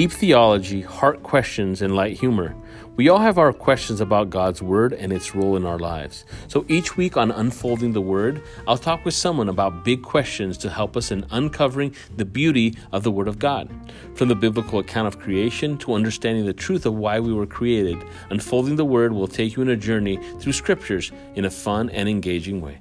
deep theology, heart questions, and light humor. We all have our questions about God's Word and its role in our lives. So each week on Unfolding the Word, I'll talk with someone about big questions to help us in uncovering the beauty of the Word of God. From the biblical account of creation to understanding the truth of why we were created, Unfolding the Word will take you on a journey through scriptures in a fun and engaging way.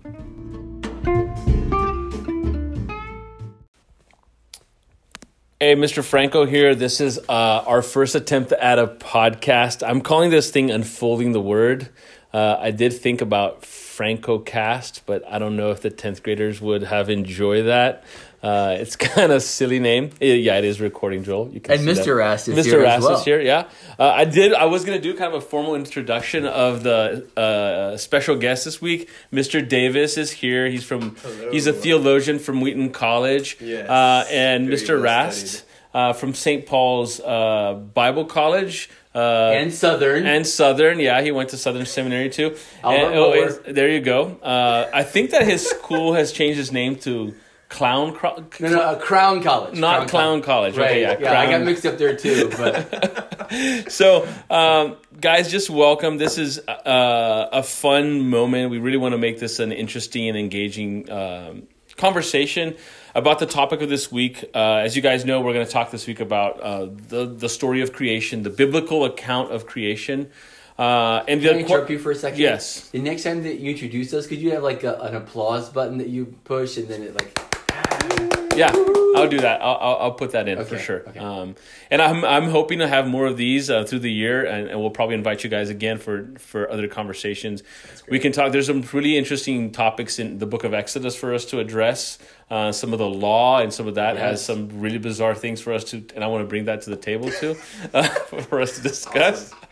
Hey, Mr. Franco here. This is uh, our first attempt at a podcast. I'm calling this thing Unfolding the Word. Uh, I did think about Franco Cast, but I don't know if the 10th graders would have enjoyed that. Uh, it's kind of silly name. Yeah, it is recording, Joel. You can and Mr. Rast is Mr. here. Mr. Rast well. is here. Yeah, uh, I did. I was gonna do kind of a formal introduction of the uh, special guest this week. Mr. Davis is here. He's from. Hello. He's a theologian from Wheaton College. Yes. Uh, and Very Mr. Well Rast. Uh, from St. Paul's uh, Bible College. Uh, and Southern. And Southern, yeah, he went to Southern Seminary too. And, oh, there you go. Uh, I think that his school has changed his name to Clown Cro- No, no, Crown College. Not Clown, Clown College. Right. Okay, yeah, yeah I got mixed up there too. But so, um, guys, just welcome. This is uh, a fun moment. We really want to make this an interesting and engaging um, conversation about the topic of this week. Uh, as you guys know, we're going to talk this week about uh, the the story of creation, the biblical account of creation. Uh, and Can I interrupt you for a second? Yes. The next time that you introduce us, could you have like a, an applause button that you push and then it like yeah, I'll do that. I'll, I'll, I'll put that in okay, for sure. Okay. Um, and I'm I'm hoping to have more of these uh, through the year, and, and, we'll probably invite you guys again for for other conversations. We can talk. There's some really interesting topics in the Book of Exodus for us to address. Uh, some of the law and some of that yes. has some really bizarre things for us to, and I want to bring that to the table too, uh, for us to discuss. Awesome.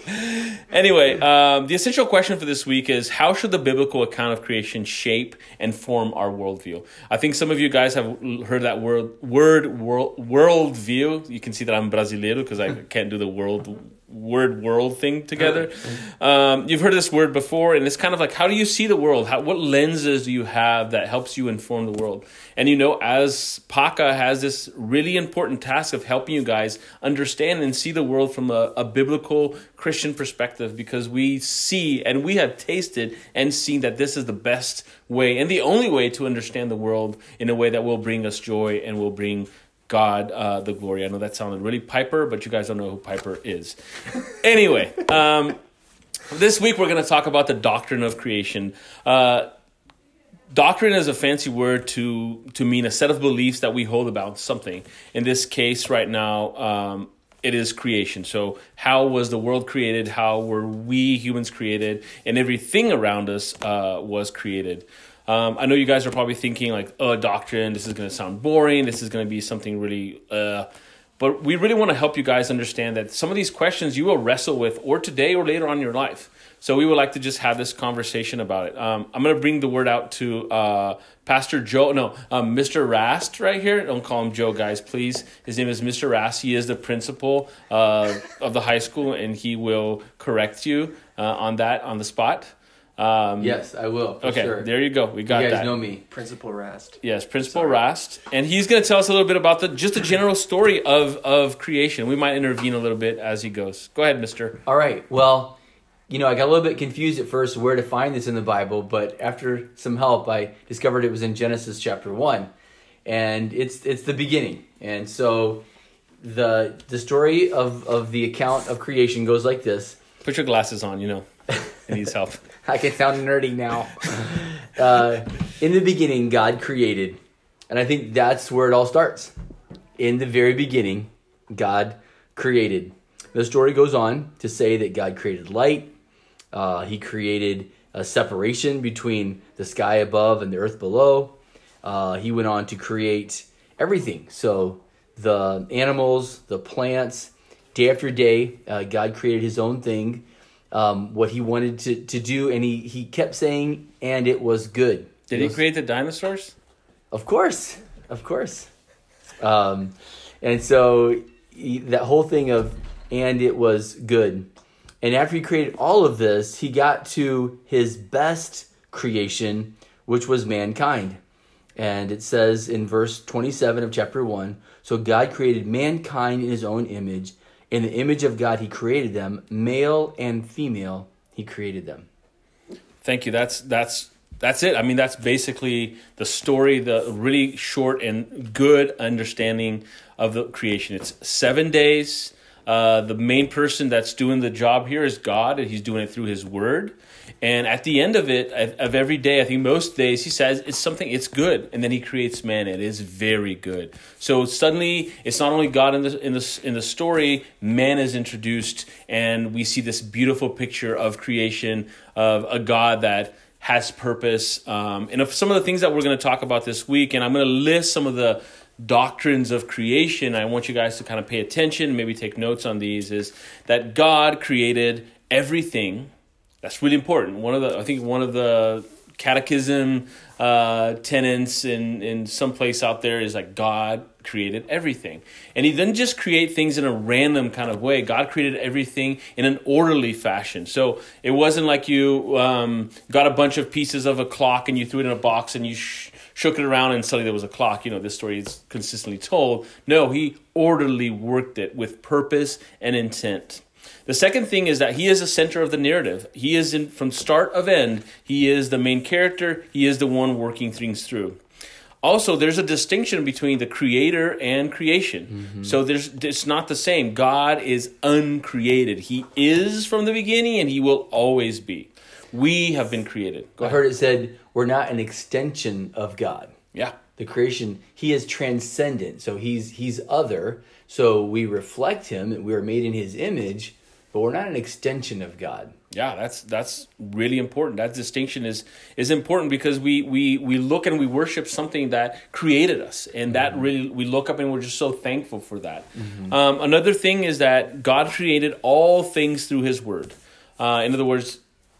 Anyway, um, the essential question for this week is: How should the biblical account of creation shape and form our worldview? I think some of you guys have heard that word word world worldview. You can see that I'm brasileiro because I can't do the world word world thing together. Um, you've heard this word before, and it's kind of like how do you see the world? How, what lenses do you have that helps you inform the world? And you know, as PACA has this really important task of helping you guys understand and see the world from a, a biblical Christian perspective, because we see and we have tasted and seen that this is the best way and the only way to understand the world in a way that will bring us joy and will bring God uh, the glory. I know that sounded really Piper, but you guys don't know who Piper is. anyway, um, this week we're going to talk about the doctrine of creation. Uh, doctrine is a fancy word to to mean a set of beliefs that we hold about something. In this case, right now. Um, it is creation. So, how was the world created? How were we humans created? And everything around us uh, was created. Um, I know you guys are probably thinking like, "Oh, doctrine. This is going to sound boring. This is going to be something really." Uh, but we really want to help you guys understand that some of these questions you will wrestle with, or today or later on in your life. So we would like to just have this conversation about it. Um, I'm going to bring the word out to uh, Pastor Joe, no, um, Mr. Rast right here. Don't call him Joe, guys, please. His name is Mr. Rast. He is the principal uh, of the high school, and he will correct you uh, on that on the spot. Um, yes, I will. okay, sure. there you go. We got you guys that. know me, Principal Rast. Yes, Principal Sorry. Rast, and he's going to tell us a little bit about the just the general story of of creation. We might intervene a little bit as he goes. Go ahead, Mister. All right. Well, you know, I got a little bit confused at first where to find this in the Bible, but after some help, I discovered it was in Genesis chapter one, and it's it's the beginning. And so, the the story of of the account of creation goes like this. Put your glasses on. You know, needs help. I can sound nerdy now. uh, in the beginning, God created, and I think that's where it all starts. In the very beginning, God created. The story goes on to say that God created light. Uh, he created a separation between the sky above and the earth below. Uh, he went on to create everything. So the animals, the plants, day after day, uh, God created His own thing um, what he wanted to, to do, and he, he kept saying, and it was good. Did he create the dinosaurs? Of course, of course. Um, and so he, that whole thing of, and it was good. And after he created all of this, he got to his best creation, which was mankind. And it says in verse 27 of chapter 1 So God created mankind in his own image. In the image of God, he created them, male and female, he created them. Thank you. That's that's that's it. I mean, that's basically the story, the really short and good understanding of the creation. It's seven days. Uh, the main person that's doing the job here is God, and He's doing it through His Word. And at the end of it, of every day, I think most days, He says it's something, it's good, and then He creates man. It is very good. So suddenly, it's not only God in the in the in the story, man is introduced, and we see this beautiful picture of creation of a God that has purpose. Um, and of some of the things that we're going to talk about this week, and I'm going to list some of the doctrines of creation. I want you guys to kind of pay attention, maybe take notes on these. Is that God created everything? That's really important. One of the, I think, one of the catechism uh, tenants in in some place out there is like God created everything, and He didn't just create things in a random kind of way. God created everything in an orderly fashion. So it wasn't like you um, got a bunch of pieces of a clock and you threw it in a box and you. Sh- shook it around and suddenly there was a clock. You know, this story is consistently told. No, he orderly worked it with purpose and intent. The second thing is that he is the center of the narrative. He is in from start of end. He is the main character. He is the one working things through. Also, there's a distinction between the creator and creation. Mm-hmm. So there's it's not the same. God is uncreated. He is from the beginning and he will always be. We have been created. Go I ahead. heard it said we're not an extension of God. Yeah. The creation, he is transcendent. So he's he's other. So we reflect him. We are made in his image but we're not an extension of God. Yeah, that's that's really important. That distinction is is important because we we we look and we worship something that created us, and that mm-hmm. really we look up and we're just so thankful for that. Mm-hmm. Um, another thing is that God created all things through His Word. Uh, in other words,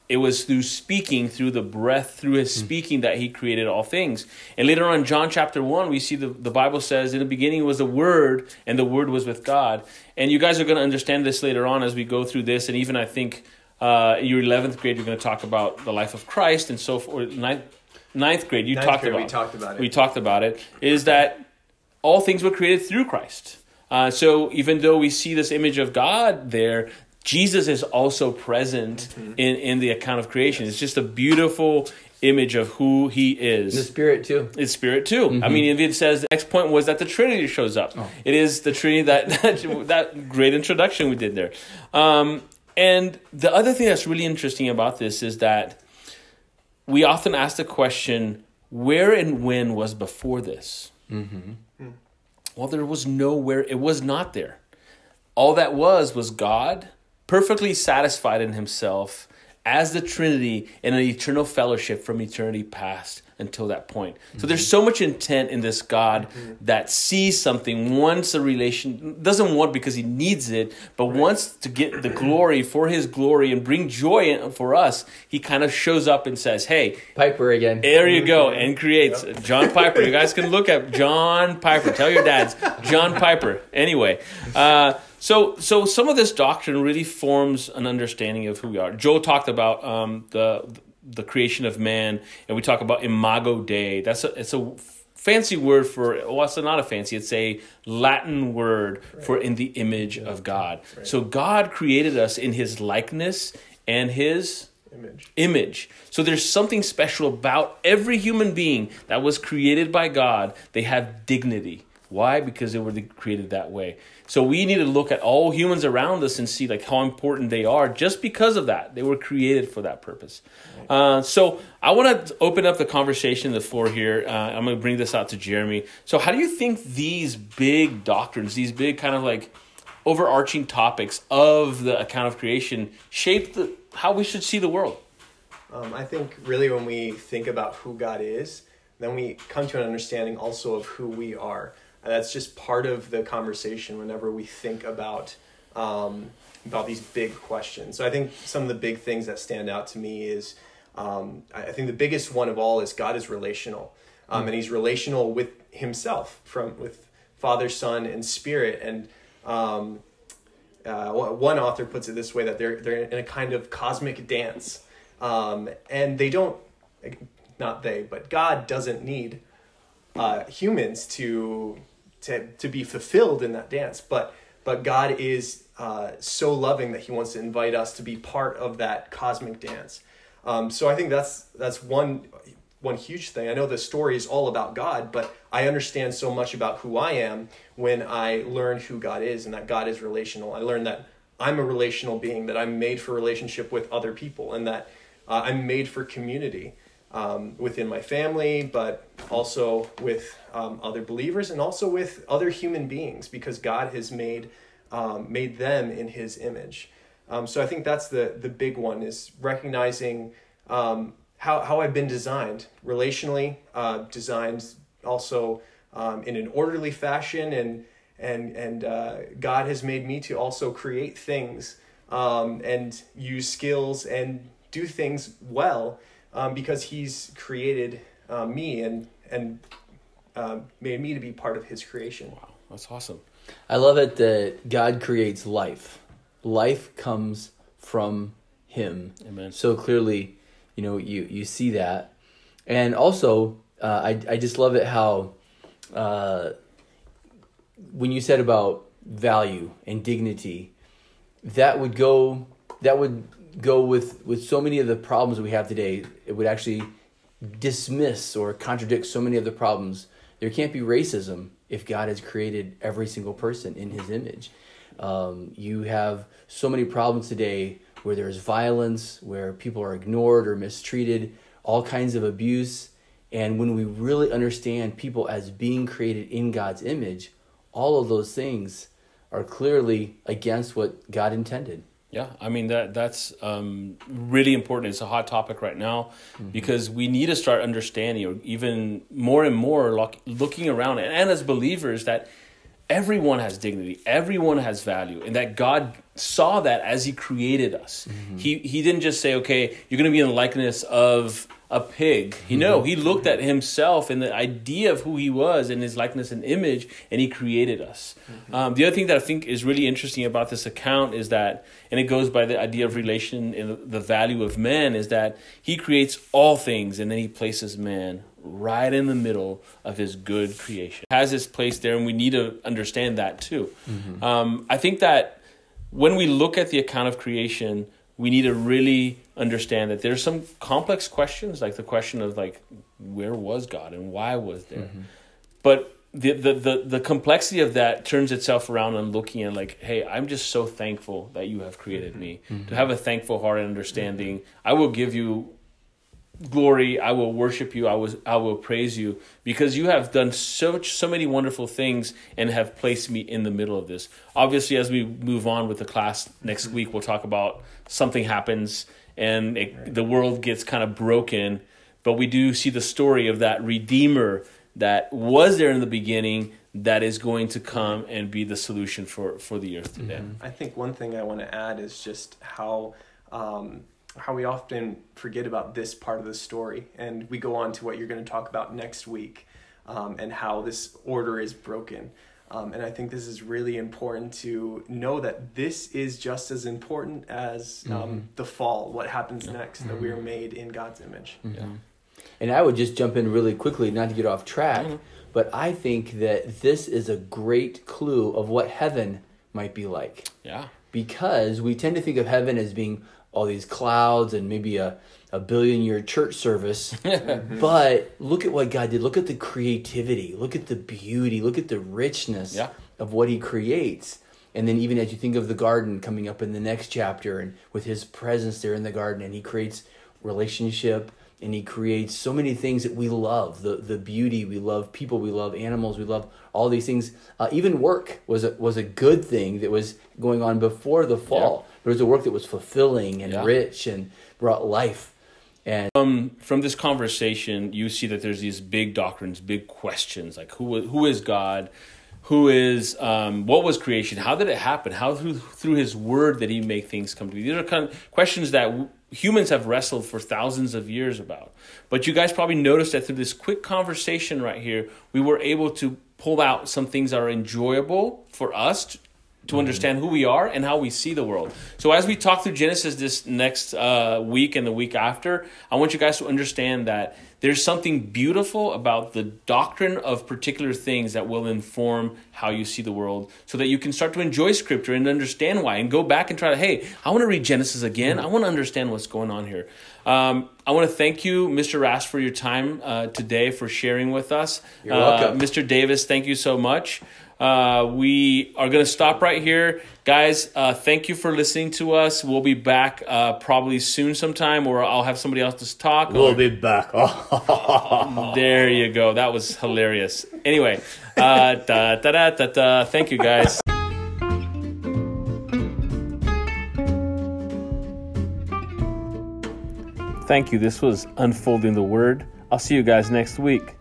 it was through speaking, through the breath, through his hmm. speaking that he created all things. And later on, John chapter 1, we see the, the Bible says, In the beginning was the Word, and the Word was with God. And you guys are going to understand this later on as we go through this. And even I think uh, your 11th grade, you're going to talk about the life of Christ and so forth. Ninth, ninth grade, you ninth talked grade, about We talked about it. We talked about it. Is that all things were created through Christ. Uh, so even though we see this image of God there, Jesus is also present mm-hmm. in, in the account of creation. Yes. It's just a beautiful image of who he is. The spirit too. It's spirit too. Mm-hmm. I mean, it says the next point was that the Trinity shows up. Oh. It is the Trinity that, that that great introduction we did there. Um, and the other thing that's really interesting about this is that we often ask the question, where and when was before this? Mm-hmm. Well, there was nowhere. It was not there. All that was was God perfectly satisfied in himself as the Trinity in an eternal fellowship from eternity past until that point. Mm-hmm. So there's so much intent in this God mm-hmm. that sees something, wants a relation, doesn't want because he needs it, but right. wants to get the glory for his glory and bring joy for us. He kind of shows up and says, Hey, Piper again. There you go, and creates yep. John Piper. You guys can look up John Piper. Tell your dads, John Piper. Anyway, uh, so, so some of this doctrine really forms an understanding of who we are. Joe talked about um, the the creation of man, and we talk about imago Dei. That's a it's a fancy word for well, it's not a fancy. It's a Latin word right. for in the image of God. Right. So God created us in His likeness and His image. image. So there's something special about every human being that was created by God. They have dignity. Why? Because they were created that way. So we need to look at all humans around us and see like how important they are just because of that. They were created for that purpose. Uh, so I want to open up the conversation, the floor here. Uh, I'm going to bring this out to Jeremy. So how do you think these big doctrines, these big kind of like overarching topics of the account of creation shape the, how we should see the world? Um, I think really when we think about who God is, then we come to an understanding also of who we are. And that's just part of the conversation whenever we think about um, about these big questions. So I think some of the big things that stand out to me is um, I think the biggest one of all is God is relational, um, mm and He's relational with Himself from with Father, Son, and Spirit. And um, uh, one author puts it this way that they're they're in a kind of cosmic dance, um, and they don't not they, but God doesn't need uh, humans to to to be fulfilled in that dance. But but God is uh, so loving that He wants to invite us to be part of that cosmic dance. Um, so I think that's that's one one huge thing. I know the story is all about God, but I understand so much about who I am when I learn who God is and that God is relational. I learn that I'm a relational being, that I'm made for relationship with other people, and that uh, I'm made for community um, within my family, but also with um, other believers and also with other human beings because God has made um, made them in His image. Um, so I think that's the the big one is recognizing um, how how I've been designed relationally, uh, designed also um, in an orderly fashion, and and and uh, God has made me to also create things and use skills and do things well um, because He's created uh, me and and uh, made me to be part of His creation. Wow, that's awesome. I love it that God creates life. Life comes from Him. Amen. So clearly, you know, you you see that, and also, uh, I I just love it how, uh, when you said about value and dignity, that would go that would go with with so many of the problems we have today. It would actually dismiss or contradict so many of the problems. There can't be racism if God has created every single person in His image. Um, you have so many problems today where there's violence, where people are ignored or mistreated, all kinds of abuse. And when we really understand people as being created in God's image, all of those things are clearly against what God intended. Yeah, I mean that that's um, really important. It's a hot topic right now mm-hmm. because we need to start understanding, or even more and more, look, looking around, and, and as believers, that everyone has dignity, everyone has value, and that God saw that as He created us. Mm-hmm. He He didn't just say, "Okay, you're going to be in the likeness of a pig." He mm-hmm. no, He looked at Himself and the idea of who He was in His likeness and image, and He created us. Mm-hmm. Um, the other thing that I think is really interesting about this account is that, and it goes by the idea of relation and the value of man, is that He creates all things, and then He places man right in the middle of his good creation. Has his place there, and we need to understand that too. Mm-hmm. Um, I think that when we look at the account of creation, we need to really understand that there's some complex questions, like the question of like where was God and why was there, mm-hmm. but the, the the the complexity of that turns itself around and looking at like, hey, I'm just so thankful that you have created me. Mm-hmm. To have a thankful heart and understanding, I will give you glory i will worship you i was i will praise you because you have done so so many wonderful things and have placed me in the middle of this obviously as we move on with the class next week we'll talk about something happens and it, right. the world gets kind of broken but we do see the story of that redeemer that was there in the beginning that is going to come and be the solution for for the earth today mm-hmm. i think one thing i want to add is just how um, how we often forget about this part of the story and we go on to what you're going to talk about next week um, and how this order is broken um, and i think this is really important to know that this is just as important as um, mm-hmm. the fall what happens yeah. next mm-hmm. that we are made in god's image mm-hmm. yeah. and i would just jump in really quickly not to get off track mm-hmm. but i think that this is a great clue of what heaven might be like yeah because we tend to think of heaven as being all these clouds and maybe a, a billion year church service. Mm-hmm. but look at what God did. Look at the creativity. Look at the beauty. Look at the richness yeah. of what He creates. And then, even as you think of the garden coming up in the next chapter, and with His presence there in the garden, and He creates relationship and he creates so many things that we love the the beauty we love people we love animals we love all these things. Uh, even work was a, was a good thing that was going on before the fall. Yeah. there was a work that was fulfilling and yeah. rich and brought life. And um, from this conversation you see that there's these big doctrines big questions like who who is god? Who is um, what was creation? How did it happen? How through through his word did he make things come to be? These are kind of questions that humans have wrestled for thousands of years about. But you guys probably noticed that through this quick conversation right here, we were able to pull out some things that are enjoyable for us to, understand who we are and how we see the world. So as we talk through Genesis this next uh, week and the week after, I want you guys to understand that there's something beautiful about the doctrine of particular things that will inform how you see the world so that you can start to enjoy scripture and understand why and go back and try to hey i want to read genesis again i want to understand what's going on here um, i want to thank you mr Rast for your time uh, today for sharing with us You're welcome. uh, mr davis thank you so much uh, we are going to stop right here. Guys, uh, thank you for listening to us. We'll be back uh, probably soon sometime, or I'll have somebody else to talk. We'll or- be back. there you go. That was hilarious. Anyway, uh, da, da, da, da, da. thank you guys. Thank you. This was Unfolding the Word. I'll see you guys next week.